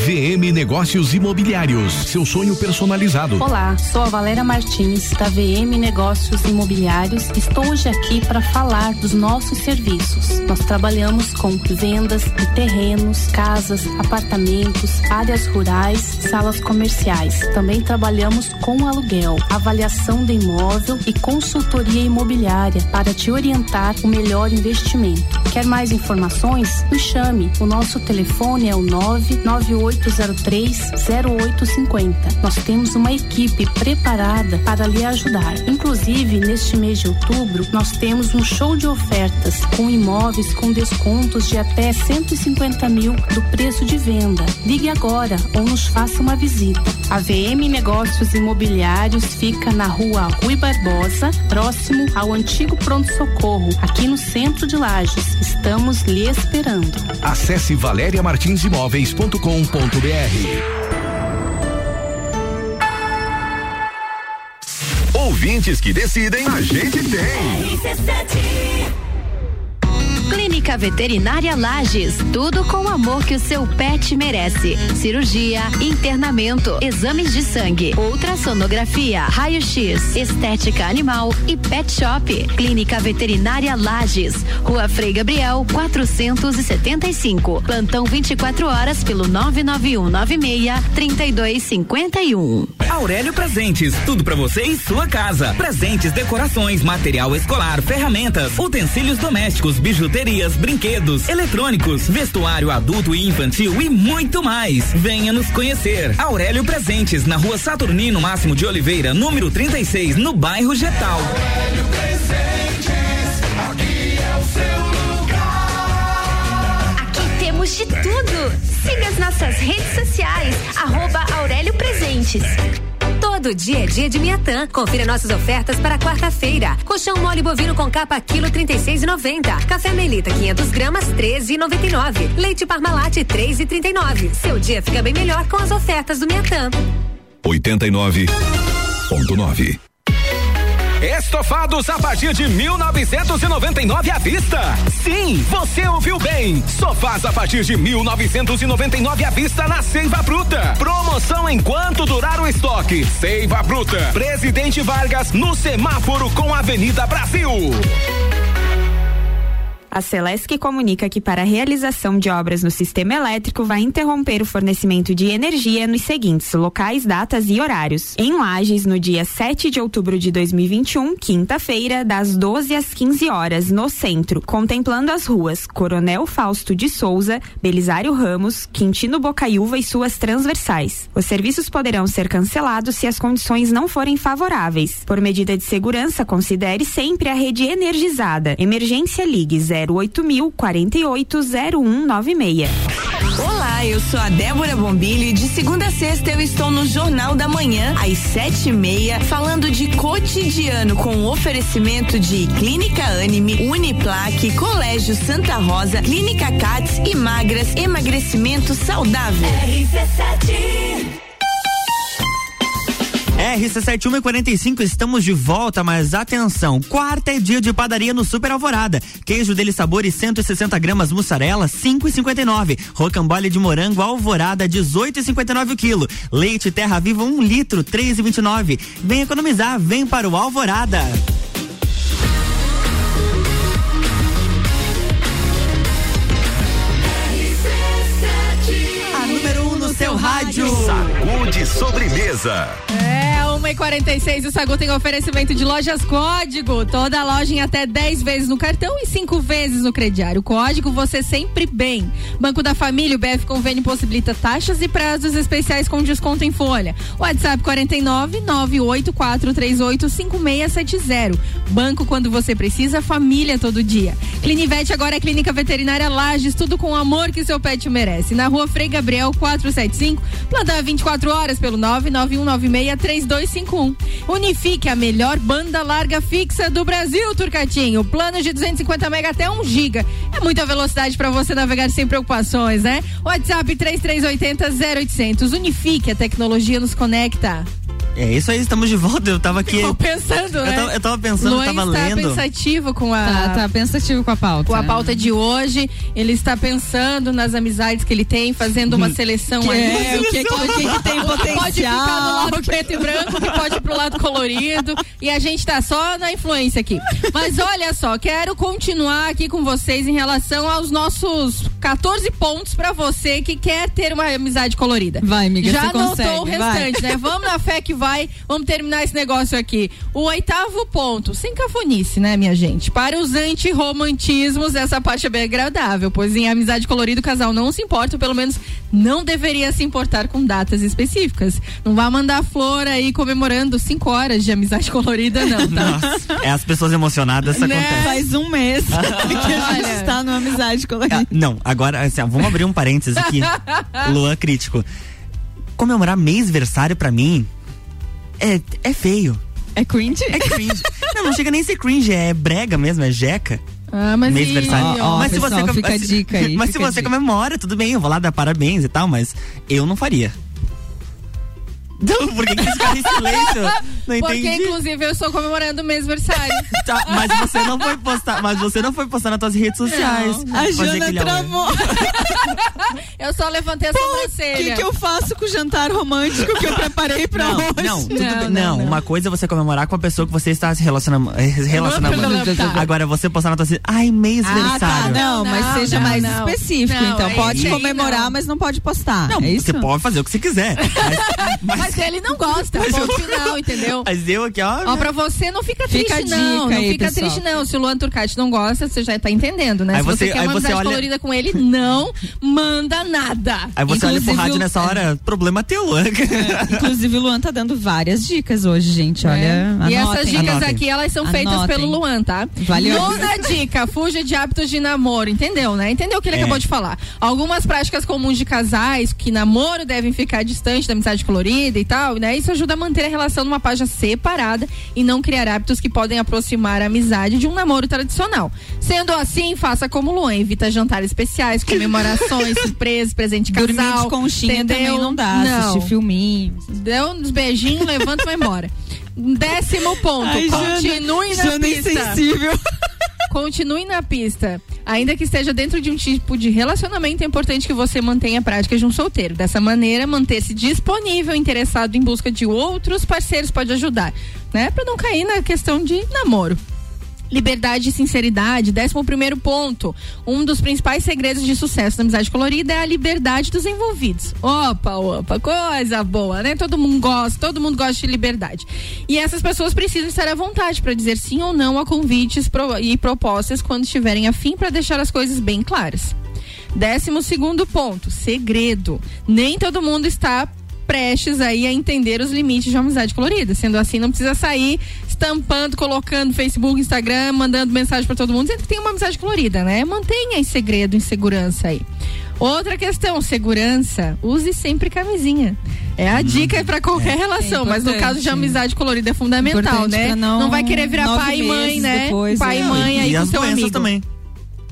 VM Negócios Imobiliários, seu sonho personalizado. Olá, sou a Valéria Martins, da VM Negócios Imobiliários. Estou hoje aqui para falar dos nossos serviços. Nós trabalhamos com vendas de terrenos, casas, apartamentos, áreas rurais, salas comerciais. Também trabalhamos com aluguel, avaliação de imóvel e consultoria imobiliária para te orientar o melhor investimento. Quer mais informações? Nos chame. O nosso telefone é o 99803 0850. Nós temos uma equipe preparada para lhe ajudar. Inclusive, neste mês de outubro, nós temos um show de ofertas com imóveis com descontos de até 150 mil do preço de venda. Ligue agora ou nos faça uma visita. A VM Negócios Imobiliários fica na rua Rui Barbosa, próximo ao antigo pronto-socorro, aqui no centro de Lages. Estamos lhe esperando. Acesse valeriamartinsimóveis.com.br. Ouvintes que decidem, a gente tem. Clínica Veterinária Lages, tudo com o amor que o seu pet merece. Cirurgia, internamento, exames de sangue, ultrassonografia, raio-x, estética animal e pet shop. Clínica Veterinária Lages, Rua Frei Gabriel, 475. Plantão 24 horas pelo 99196 3251. Aurélio Presentes, tudo para você em sua casa. Presentes, decorações, material escolar, ferramentas, utensílios domésticos, bijuterias, brinquedos, eletrônicos, vestuário adulto e infantil e muito mais. Venha nos conhecer. Aurélio Presentes, na rua Saturnino Máximo de Oliveira, número 36, no bairro Getal. Aurélio Presentes, aqui é o seu lugar. Aqui temos de tudo. Siga as nossas redes sociais, arroba Aurélio Presentes. Todo dia é dia de Miatã. Confira nossas ofertas para quarta-feira. Colchão mole bovino com capa quilo 36,90. Café Melita 500 gramas 13,99. Leite Parmalat 3,39. Seu dia fica bem melhor com as ofertas do Miatã. 89.9. Estofados a partir de 1999 à vista. Sim, você ouviu bem. Sofás a partir de 1999 à vista na Seiva Bruta. Promoção enquanto durar o estoque. Seiva Bruta. Presidente Vargas no semáforo com a Avenida Brasil. A Celesc comunica que para a realização de obras no sistema elétrico vai interromper o fornecimento de energia nos seguintes locais, datas e horários. Em Lages, no dia 7 de outubro de 2021, quinta-feira, das 12 às 15 horas, no centro, contemplando as ruas Coronel Fausto de Souza, Belisário Ramos, Quintino Bocaiúva e suas transversais. Os serviços poderão ser cancelados se as condições não forem favoráveis. Por medida de segurança, considere sempre a rede energizada. Emergência Ligue 08000 480196. Olá, eu sou a Débora Bombilho e de segunda a sexta eu estou no Jornal da Manhã, às sete e meia, falando de cotidiano com o oferecimento de Clínica Anime, Uniplaque, Colégio Santa Rosa, Clínica Cats e Magras, emagrecimento saudável. RC7145, estamos de volta, mas atenção, quarta é dia de padaria no Super Alvorada. Queijo dele sabores 160 gramas mussarela, 5,59. Rocambole de morango Alvorada, 18,59 o quilo. Leite Terra Viva, 1 um litro, 3,29. Vem economizar, vem para o Alvorada. A número 1 um no seu rádio. Sacude sobremesa. É, 1h46, o Sagu tem oferecimento de lojas Código. Toda loja em até 10 vezes no cartão e 5 vezes no crediário. Código você sempre bem. Banco da Família, o BF Convênio possibilita taxas e prazos especiais com desconto em folha. WhatsApp 49 98438 5670. Banco quando você precisa, família todo dia. Clinivete agora é Clínica Veterinária Lages, tudo com o amor que seu pet merece. Na rua Frei Gabriel 475, plantão 24 horas pelo 991963251. Unifique a melhor banda larga fixa do Brasil, Turcatinho. Plano de 250 mega até 1 giga. É muita velocidade para você navegar sem preocupações, né? WhatsApp 3380 0800. Unifique, a tecnologia nos conecta. É isso aí, estamos de volta. Eu tava aqui. Tô pensando, eu né? Tava, eu tava pensando, Luan eu tava está lendo. pensativo com a. Tá, tá pensativo com a pauta. Com a pauta de hoje, ele está pensando nas amizades que ele tem, fazendo uma seleção Que ali. é, o que que- que tem O (laughs) Pode ficar potencial. do lado preto e branco, que pode ir pro lado colorido. E a gente tá só na influência aqui. Mas olha só, quero continuar aqui com vocês em relação aos nossos 14 pontos pra você que quer ter uma amizade colorida. Vai, amiga, Já você anotou consegue, o restante, vai. né? (laughs) Vamos na fé que vai, vamos terminar esse negócio aqui. O oitavo ponto, sem cafonice, né, minha gente? Para os antirromantismos, essa parte é bem agradável, pois em amizade colorida o casal não se importa, ou pelo menos não deveria se importar com datas específicas. Não vai mandar flor aí comemorando cinco horas de amizade colorida, não, tá? (laughs) Nossa, é as pessoas emocionadas, isso Né? acontece. Faz um mês (laughs) que a gente está numa amizade colorida. Ah, não, agora, assim, vamos abrir um parênteses aqui. (laughs) Luan crítico. Comemorar mêsversário pra mim é, é feio. É cringe? É cringe. não, não chega nem a ser cringe, é brega mesmo, é jeca. Ah, mas Mêsversário. e- ó, mas se pessoal, você fica mas- dica aí, (laughs) Mas se você dica. comemora, tudo bem, eu vou lá dar parabéns e tal, mas eu não faria. Então, por que, que eles ficaram em silêncio? Não Porque, entendi. inclusive, eu estou comemorando o mês aniversário. (laughs) Tá, mas você não foi postar, mas você não foi postar nas suas redes sociais. A Fazer Jana travou. (laughs) Eu só levantei a O sobrancelha. que, que eu faço com o jantar romântico que eu preparei pra Não, hoje? não, tudo Não, bem. não, Não, não. uma coisa é você comemorar com a pessoa que você está se relacionando. eh, relacionando. Tá. Agora você postar na tua ai, mês Ah, tá, aniversário. não, mas Não, seja não, mais não. específico. Não, então, aí- pode comemorar, não. mas não pode postar. Não, é isso? você pode fazer o que você quiser. (laughs) Mas, Mas ele não gosta, Mas eu- ponto final, entendeu? mas eu aqui, ó. Ó, pra você não fica triste, Fica não. Não aí, fica pessoal. triste, não. Se o Luan Turcati não gosta, você já tá entendendo, né? Aí Se você, você- quer aí uma você amizade olha- colorida com ele, não manda nada. Aí você olha pro Inclusive, rádio o- nessa hora, problema teu. Inclusive, o Luan tá dando várias dicas hoje, gente. Olha, É. E essas dicas Anotem. aqui, elas são feitas Anotem. pelo Luan, tá? Valeu. Nona dica, fuja de hábitos de namoro, entendeu, né? Entendeu o que ele É. acabou de falar. Algumas práticas comuns de casais, que namoro devem ficar distante da amizade colorida e tal, né? Isso ajuda a manter a relação numa página separada e não criar hábitos que podem aproximar a amizade de um namoro tradicional. Sendo assim, faça como Luan, evita jantares especiais, comemorações, (laughs) surpresas, presente casal. Dormir de conchinha entendeu? também não dá. Não. Assistir filminho. Deu uns beijinhos, levanta e vai embora. Décimo ponto, Ai, Jana, continue na Jana pista. insensível. Continue na pista. Ainda que esteja dentro de um tipo de relacionamento, é importante que você mantenha a prática de um solteiro. Dessa maneira, manter-se disponível, interessado em busca de outros parceiros pode ajudar, né? Pra não cair na questão de namoro. Liberdade e sinceridade, décimo primeiro ponto. Um dos principais segredos de sucesso da amizade colorida é a liberdade dos envolvidos. Opa, opa, coisa boa, né? Todo mundo gosta, todo mundo gosta de liberdade. E essas pessoas precisam estar à vontade para dizer sim ou não a convites e propostas quando estiverem afim para deixar as coisas bem claras. Décimo segundo ponto, segredo. Nem todo mundo está prestes aí a entender os limites de uma amizade colorida. Sendo assim, não precisa sair estampando, colocando no Facebook, Instagram, mandando mensagem para todo mundo, dizendo que tem uma amizade colorida, né? Mantenha em segredo, em segurança aí. Outra questão, segurança. Use sempre camisinha. É a dica para qualquer relação, mas no caso de amizade colorida é fundamental, Importante né? pra não- vai querer virar pai e mãe, né? depois, pai e é. mãe aí e com as seu doenças amigo. também.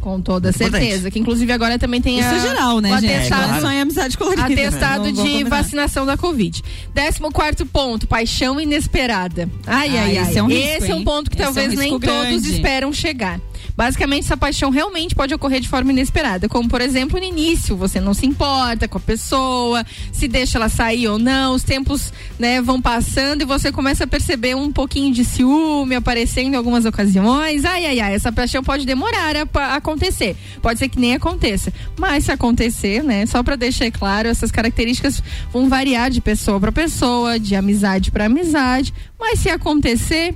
Com toda Importante. certeza. Que inclusive agora também tem Isso a, é geral, né, o gente? atestado, é só em amizade colorida. atestado Não de combinar. vacinação da Covid. Décimo quarto ponto, paixão inesperada. Ai, Ah, ai, ai. esse é um risco, Esse é um ponto que Esse é um talvez nem todos grande. esperam chegar. Basicamente, essa paixão realmente pode ocorrer de forma inesperada. Como, por exemplo, no início, você não se importa com a pessoa, se deixa ela sair ou não, os tempos né, vão passando e você começa a perceber um pouquinho de ciúme aparecendo em algumas ocasiões. Ai, ai, ai, essa paixão pode demorar a, pa- acontecer. Pode ser que nem aconteça. Mas se acontecer, né, só para deixar claro, essas características vão variar de pessoa para pessoa, de amizade para amizade. Mas se acontecer,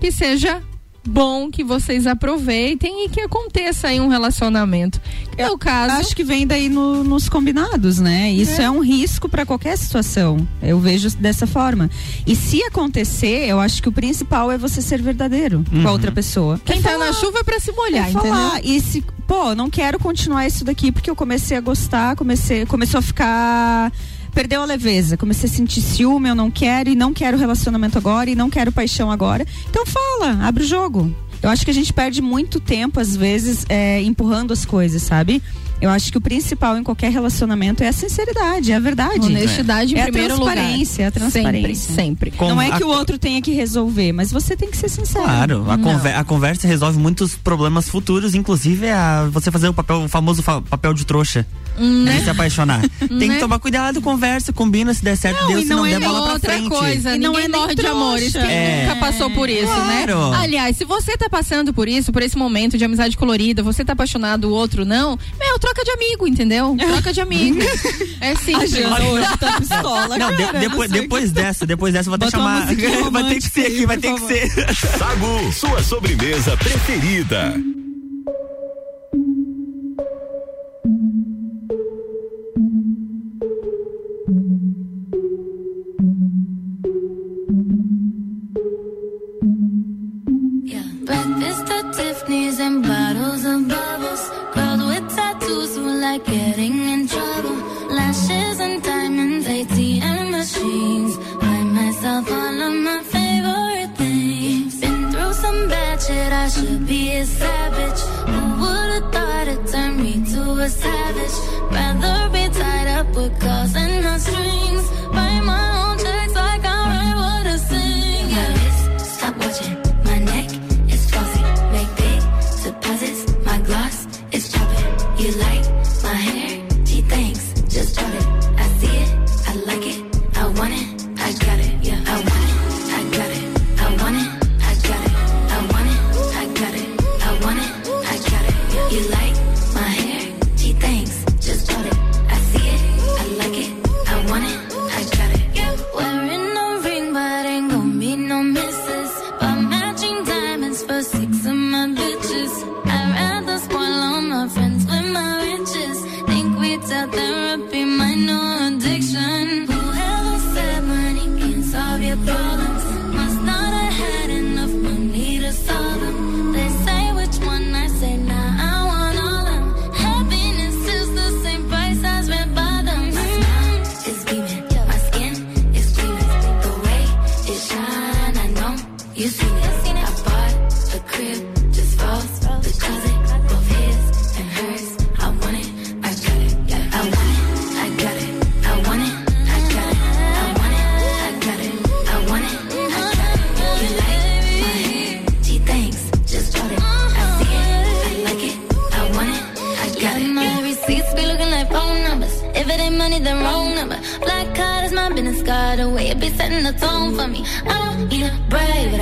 que seja bom que vocês aproveitem e que aconteça aí um relacionamento. É o caso. Acho que vem daí no- nos combinados, né? Isso é, um risco para qualquer situação. Eu vejo dessa forma. E se acontecer, eu acho que o principal é você ser verdadeiro com Uhum. a outra pessoa. Quem É tá falar- na chuva é pra se molhar, é falar. entendeu? E se, pô, não quero continuar isso daqui porque eu comecei a gostar, comecei, começou a ficar perdeu a leveza, comecei a sentir ciúme, eu não quero e não quero relacionamento agora e não quero paixão agora. Então fala, abre o jogo. Eu acho que a gente perde muito tempo, às vezes, é, empurrando as coisas, sabe? Eu acho que o principal em qualquer relacionamento é a sinceridade, é a verdade. Honestidade em é primeiro a transparência, lugar. É a transparência. Sempre, sempre. Não é que a- o outro tenha que resolver, mas você tem que ser sincero. Claro, a, conver- a conversa resolve muitos problemas futuros, inclusive a você fazer o papel, o famoso fa- papel de trouxa. Né? De se apaixonar. (laughs) Tem Né? que tomar cuidado, conversa, combina, se der certo, Não, deu, e se não, não é der nem bola pra outra frente. coisa, E não é morre de amores. Quem É. nunca passou por isso, né? Claro. Aliás, se você tá passando por isso, por esse momento de amizade colorida, você tá apaixonado, o outro não, meu, troca de amigo, entendeu? Troca de amigo. (laughs) é simples. A Jana hoje tá pistola, Não, de- cara, depois, não depois dessa, depois dessa, eu vou até chamar. (laughs) vai ter que ser aqui, vai ter que ser. Sagu, sua sobremesa preferida. Breakfast at Tiffany's and bottles of like getting in trouble. Lashes and diamonds, ATM machines. Buy myself all of my favorite things. Been through some bad shit, I should be a savage. Who would've thought it turned me to a savage? Rather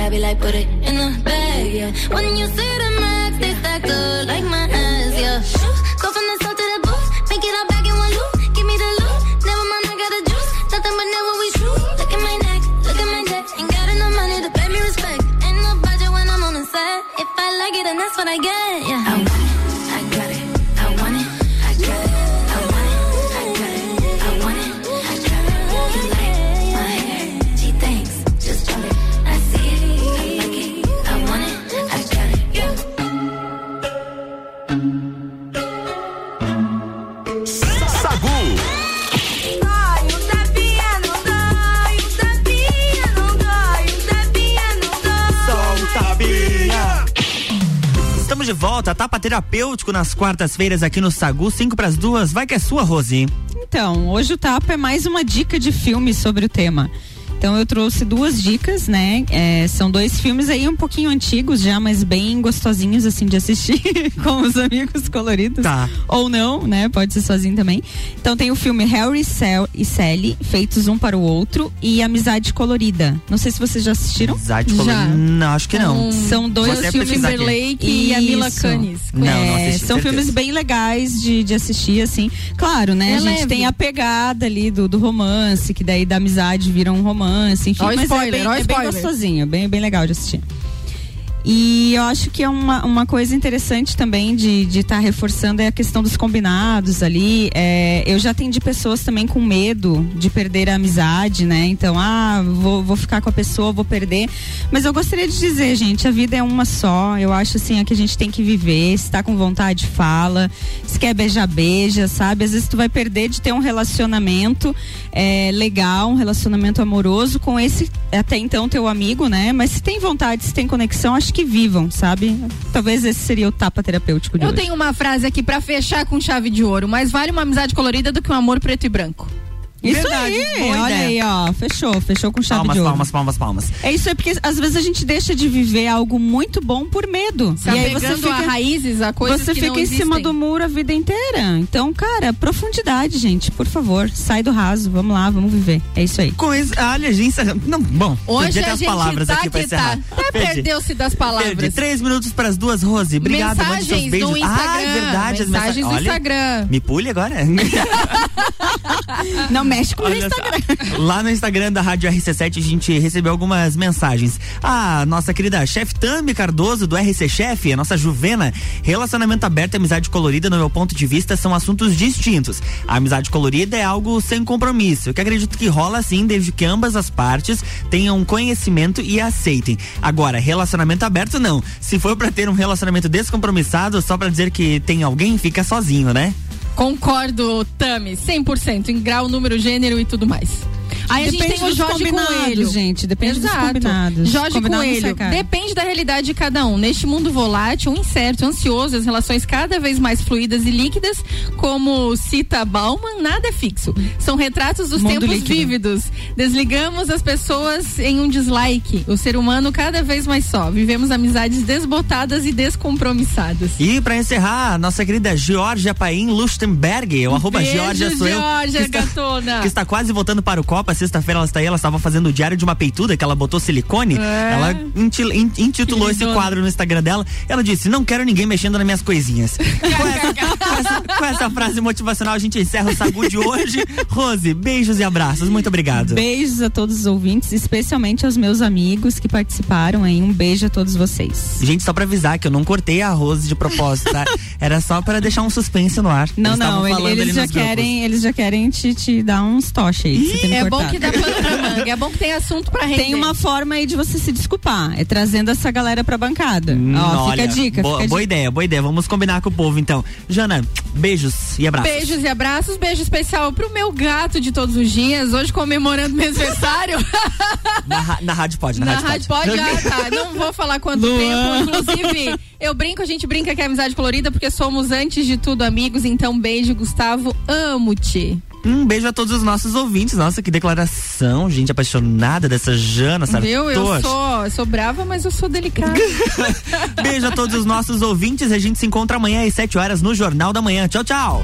I be like, put it in the bag, yeah. When you see the max, they stack up like my ass, yeah. Go from the south to the booth, make it all back in one loop. Give me the loot, never mind, I got the juice. Nothing but never we true. Look at my neck, look at my neck. Ain't got enough money to pay me respect. Ain't no budget when I'm on the set. If I like it, then that's what I get, tapa terapêutico nas quartas-feiras aqui no Sagu, 5 pras duas. Vai que é sua, Rose. Então, hoje o Tapa é mais uma dica de filme sobre o tema. Então eu trouxe duas dicas, né? É, são dois filmes aí um pouquinho antigos já, mas bem gostosinhos assim de assistir (laughs) com os amigos coloridos. Tá. Ou não, né? Pode ser sozinho também. Então tem o filme Harry Cell e Sally, feitos um para o outro, e Amizade Colorida. Não sei se vocês já assistiram. Amizade Colorida? Não, acho que não. São dois filmes. Timberlake e a Mila. Kunis. Não, não É, assisti, são certeza. filmes bem legais de, de assistir, assim. Claro, né? É a gente leve. tem a pegada ali do, do romance, que daí da amizade vira um romance, enfim. Ó, mas spoiler, é bem, ó, é bem gostosinho, bem, bem legal de assistir. E eu acho que é uma, uma coisa interessante também de estar reforçando é a questão dos combinados ali. É, eu já atendi pessoas também com medo de perder a amizade, né? Então, ah, vou, vou ficar com a pessoa, vou perder. Mas eu gostaria de dizer, gente, a vida é uma só. Eu acho assim, é que a gente tem que viver. Se tá com vontade, fala. Se quer beijar, beija, sabe? Às vezes tu vai perder de ter um relacionamento é, legal, um relacionamento amoroso com esse até então teu amigo, né? Mas se tem vontade, se tem conexão, acho que vivam, sabe? Talvez esse seria o tapa terapêutico de Eu hoje. tenho uma frase aqui pra fechar com chave de ouro. Mais vale uma amizade colorida do que um amor preto e branco. Isso Verdade, aí, olha ideia. aí, ó. Fechou, fechou com chave Palmas, de ouro. palmas, palmas, palmas. É isso aí, porque às vezes a gente deixa de viver algo muito bom por medo. Se e aí você fica, a raízes, a coisas Você que fica não em cima existem. do muro a vida inteira. Então, cara, profundidade, gente, por favor, sai do raso, vamos lá, vamos viver. É isso aí. Com isso, olha, a gente. Não, bom, Hoje a as gente palavras tá aqui pra que tá. encerrar. Até perdeu-se das palavras. Perdi. Três minutos para as duas, Rose. Obrigado, mande seus Mensagens beijos. no Instagram. Ah, é verdade, as mensagens mensagens. no Olha, Instagram. Me pule agora? (laughs) (laughs) Não mexe com o só. Instagram. (laughs) Lá no Instagram da Rádio RC7 a gente recebeu algumas mensagens. A nossa querida chefe Tami Cardoso do RC Chef, a nossa Juvena, relacionamento aberto e amizade colorida, no meu ponto de vista, são assuntos distintos. A amizade colorida é algo sem compromisso, que acredito que rola assim desde que ambas as partes tenham conhecimento e aceitem. Agora, relacionamento aberto não. Se for pra ter um relacionamento descompromissado, só pra dizer que tem alguém, fica sozinho, né? Concordo, Tami, 100% em grau, número, gênero e tudo mais. Aí Depende a gente tem o dos Jorge combinados, Coelho. gente, depende dos Exato. combinados. Jorge Combinado Coelho. Depende da realidade de cada um. Neste mundo volátil, incerto, ansioso, as relações cada vez mais fluidas e líquidas, como cita Bauman, nada é fixo. São retratos dos Mundo tempos líquido. vívidos. Desligamos as pessoas em um dislike. O ser humano cada vez mais só. Vivemos amizades desbotadas e descompromissadas. E pra encerrar, nossa querida Georgia Paim Lustenberg, o arroba Georgia sou eu. Georgia, que está- (laughs) que está quase voltando para o Copa. Sexta-feira ela está aí, ela estava fazendo o diário de uma peituda que ela botou silicone. É. Ela inti- in- intitulou esse quadro no Instagram dela. Ela disse: Não quero ninguém mexendo nas minhas coisinhas. (laughs) com, essa, com essa- com essa frase motivacional, a gente encerra o Sagu de hoje. (laughs) Rose, beijos e abraços. Muito obrigado. Beijos a todos os ouvintes, especialmente aos meus amigos que participaram aí. Um beijo a todos vocês. Gente, só pra avisar que eu não cortei a Rose de propósito, tá? (laughs) Era só pra deixar um suspense no ar. Não, Eles não, ele- eles já grupos. querem, eles já querem te, te dar uns toches aí. que É bom cortado. que dá pano pra (laughs) manga. É bom que tem assunto pra render. Tem uma forma aí de você se desculpar, é trazendo essa galera pra bancada. Hum, Ó, fica olha, a dica, boa, fica a boa dica. ideia, boa ideia. Vamos combinar com o povo então. Jana, beijos e abraços. Beijos e abraços, beijo especial pro meu gato de todos os dias, hoje comemorando meu aniversário. (laughs) Na, na rádio pode, na, Na rádio, rádio pode, ah, tá. Não vou falar quanto Luan. tempo. Inclusive, eu brinco, a gente brinca que é amizade colorida, porque somos antes de tudo amigos. Então, beijo, Gustavo. Amo-te. Um beijo a todos os nossos ouvintes. Nossa, que declaração, gente apaixonada dessa Jana Sartor. Viu? Eu sou, eu sou brava, mas eu sou delicada. (laughs) Beijo a todos os nossos ouvintes. A gente se encontra amanhã às 7 horas no Jornal da Manhã. Tchau, tchau.